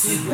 Acid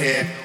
just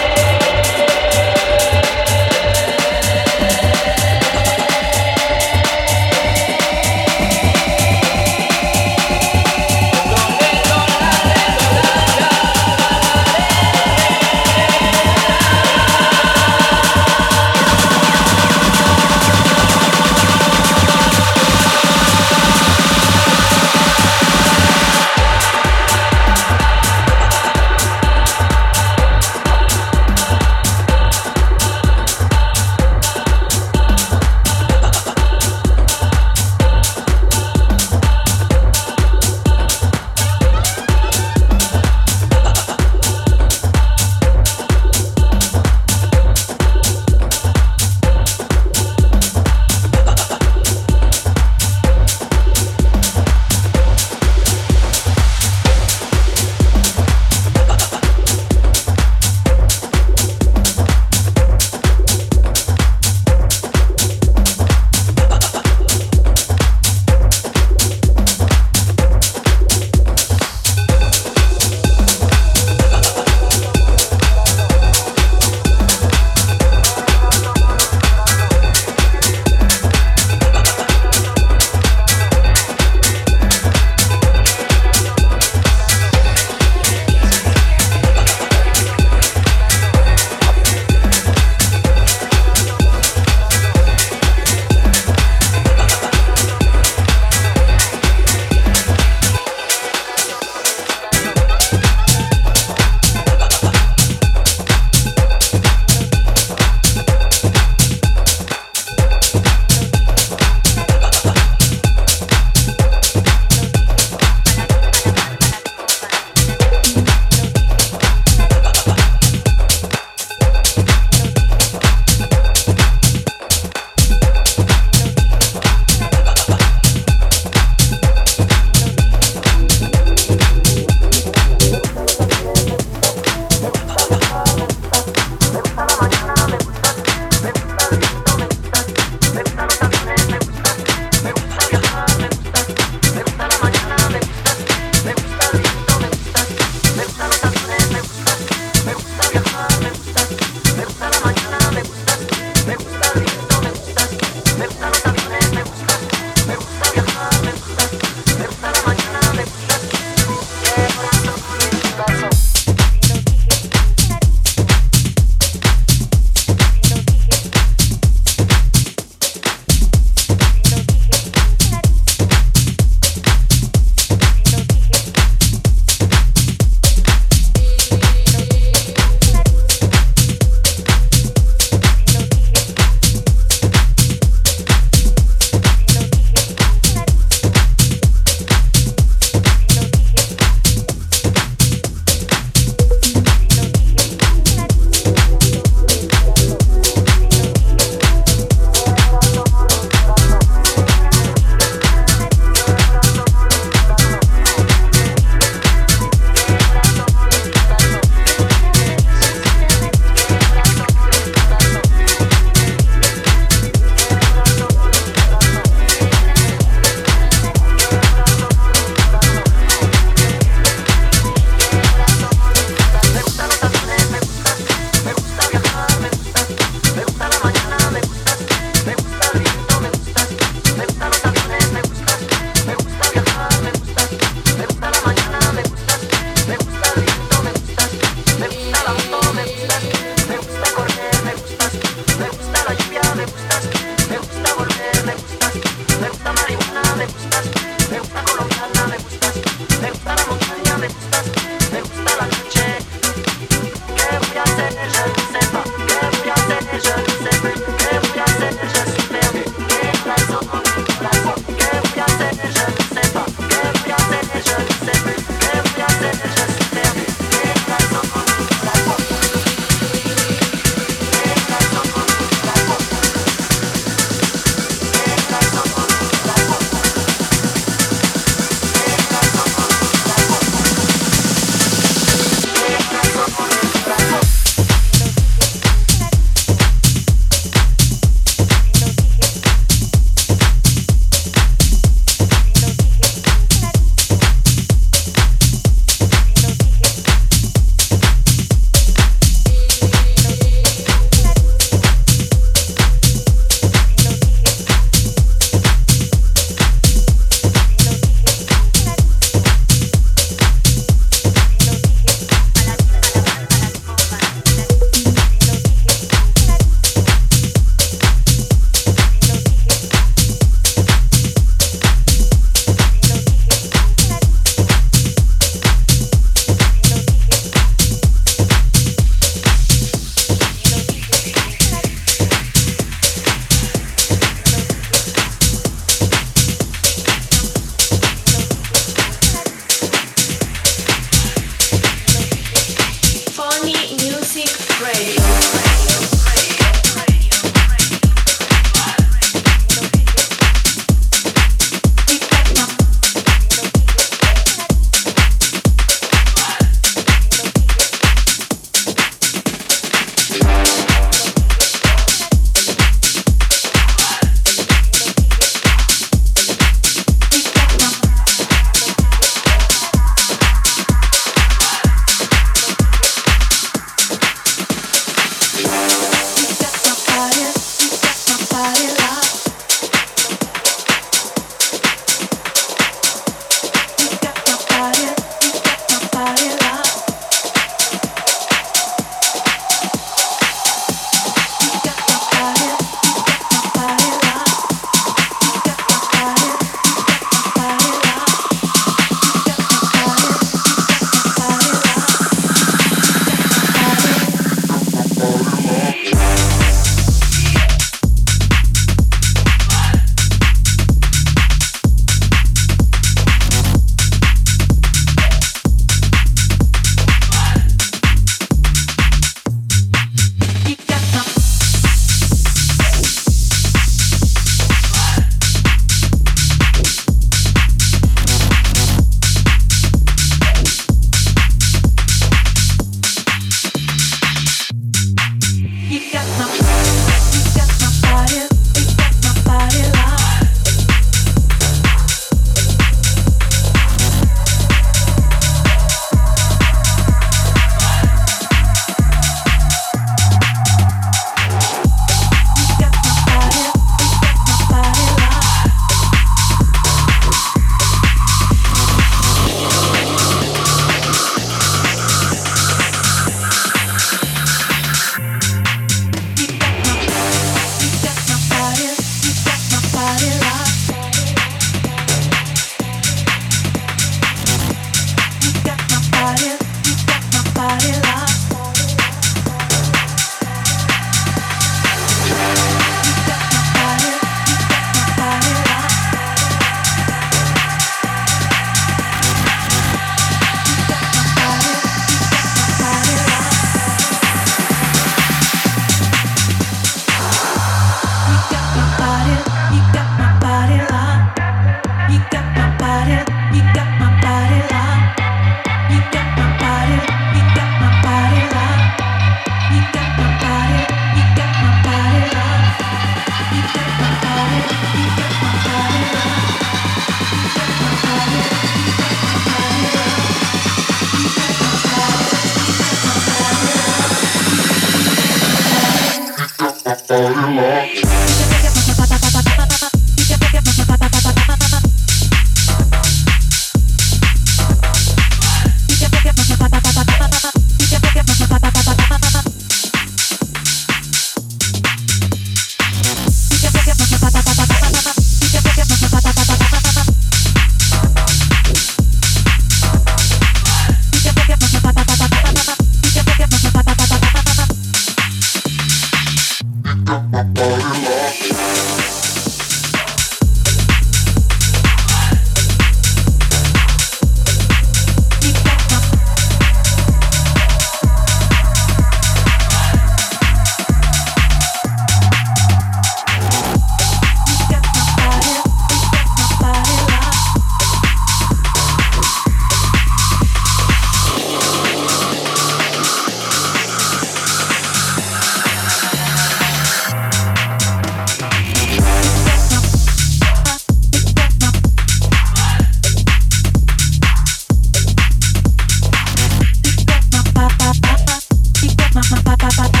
Music Radio.